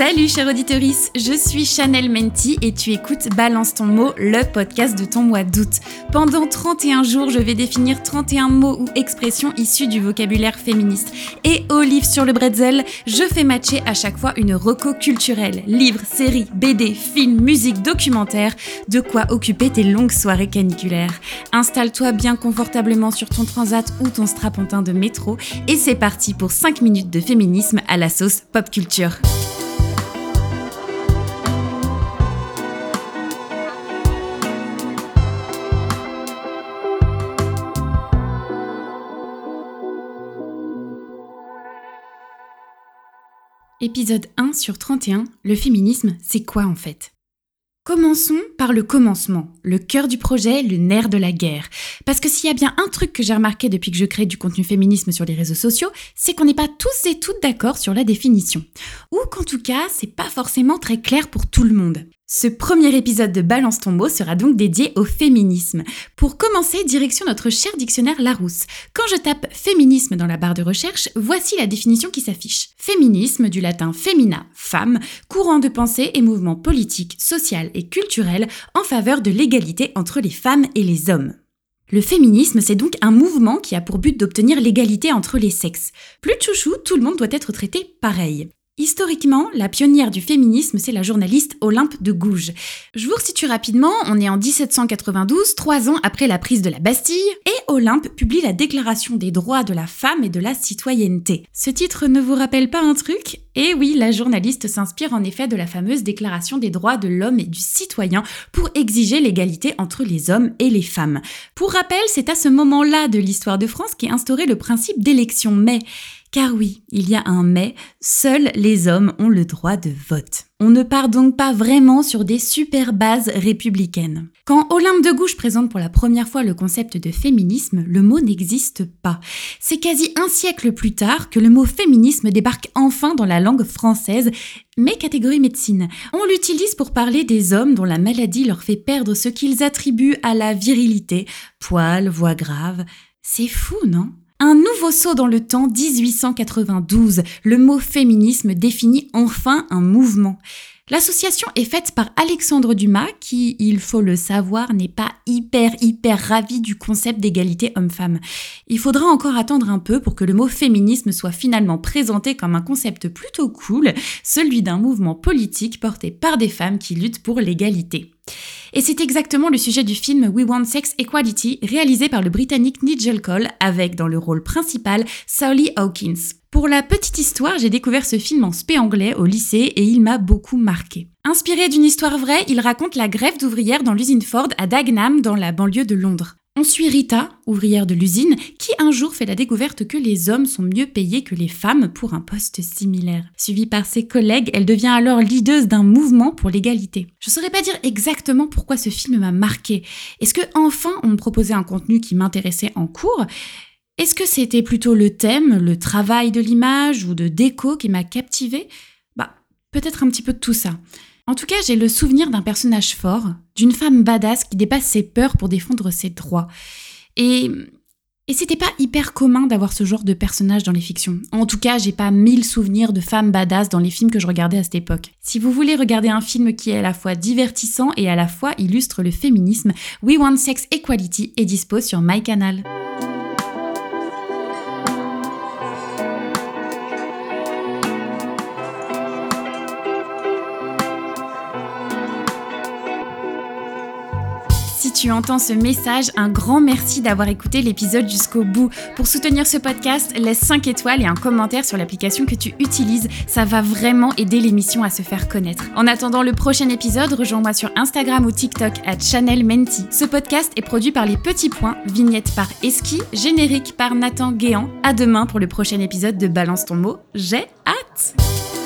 Salut chère auditorice, je suis Chanel Menti et tu écoutes Balance ton mot, le podcast de ton mois d'août. Pendant 31 jours, je vais définir 31 mots ou expressions issus du vocabulaire féministe. Et au livre sur le bretzel, je fais matcher à chaque fois une reco culturelle. Livres, séries, BD, films, musique, documentaire, de quoi occuper tes longues soirées caniculaires. Installe-toi bien confortablement sur ton transat ou ton strapontin de métro et c'est parti pour 5 minutes de féminisme à la sauce pop culture. Épisode 1 sur 31, le féminisme, c'est quoi en fait? Commençons par le commencement, le cœur du projet, le nerf de la guerre. Parce que s'il y a bien un truc que j'ai remarqué depuis que je crée du contenu féminisme sur les réseaux sociaux, c'est qu'on n'est pas tous et toutes d'accord sur la définition. Ou qu'en tout cas, c'est pas forcément très clair pour tout le monde. Ce premier épisode de Balance ton mot sera donc dédié au féminisme. Pour commencer, direction notre cher dictionnaire Larousse. Quand je tape féminisme dans la barre de recherche, voici la définition qui s'affiche. Féminisme, du latin femina, femme, courant de pensée et mouvement politique, social et culturel en faveur de l'égalité entre les femmes et les hommes. Le féminisme, c'est donc un mouvement qui a pour but d'obtenir l'égalité entre les sexes. Plus de chouchou, tout le monde doit être traité pareil. Historiquement, la pionnière du féminisme, c'est la journaliste Olympe de Gouges. Je vous resitue rapidement, on est en 1792, trois ans après la prise de la Bastille, et Olympe publie la Déclaration des droits de la femme et de la citoyenneté. Ce titre ne vous rappelle pas un truc? Eh oui, la journaliste s'inspire en effet de la fameuse Déclaration des droits de l'homme et du citoyen pour exiger l'égalité entre les hommes et les femmes. Pour rappel, c'est à ce moment-là de l'histoire de France qu'est instauré le principe d'élection mais car oui, il y a un mais, seuls les hommes ont le droit de vote. On ne part donc pas vraiment sur des super bases républicaines. Quand Olympe de Gouges présente pour la première fois le concept de féminisme, le mot n'existe pas. C'est quasi un siècle plus tard que le mot féminisme débarque enfin dans la langue française, mais catégorie médecine. On l'utilise pour parler des hommes dont la maladie leur fait perdre ce qu'ils attribuent à la virilité, poils, voix grave. C'est fou, non? Un nouveau saut dans le temps 1892. Le mot féminisme définit enfin un mouvement. L'association est faite par Alexandre Dumas, qui, il faut le savoir, n'est pas hyper hyper ravi du concept d'égalité homme-femme. Il faudra encore attendre un peu pour que le mot féminisme soit finalement présenté comme un concept plutôt cool, celui d'un mouvement politique porté par des femmes qui luttent pour l'égalité. Et c'est exactement le sujet du film We Want Sex Equality, réalisé par le britannique Nigel Cole, avec dans le rôle principal Sally Hawkins. Pour la petite histoire, j'ai découvert ce film en spé anglais au lycée et il m'a beaucoup marqué. Inspiré d'une histoire vraie, il raconte la grève d'ouvrières dans l'usine Ford à Dagenham, dans la banlieue de Londres. On suit Rita, ouvrière de l'usine, qui un jour fait la découverte que les hommes sont mieux payés que les femmes pour un poste similaire. Suivie par ses collègues, elle devient alors leaduse d'un mouvement pour l'égalité. Je saurais pas dire exactement pourquoi ce film m'a marqué. Est-ce que enfin on me proposait un contenu qui m'intéressait en cours? Est-ce que c'était plutôt le thème, le travail de l'image ou de déco qui m'a captivé Bah, peut-être un petit peu de tout ça. En tout cas, j'ai le souvenir d'un personnage fort, d'une femme badass qui dépasse ses peurs pour défendre ses droits. Et, et c'était pas hyper commun d'avoir ce genre de personnage dans les fictions. En tout cas, j'ai pas mille souvenirs de femmes badass dans les films que je regardais à cette époque. Si vous voulez regarder un film qui est à la fois divertissant et à la fois illustre le féminisme, We Want Sex Equality est dispo sur MyCanal. Tu entends ce message, un grand merci d'avoir écouté l'épisode jusqu'au bout. Pour soutenir ce podcast, laisse 5 étoiles et un commentaire sur l'application que tu utilises. Ça va vraiment aider l'émission à se faire connaître. En attendant le prochain épisode, rejoins-moi sur Instagram ou TikTok à Chanel Menti. Ce podcast est produit par Les Petits Points, vignette par Eski, générique par Nathan Guéant. À demain pour le prochain épisode de Balance ton mot. J'ai hâte!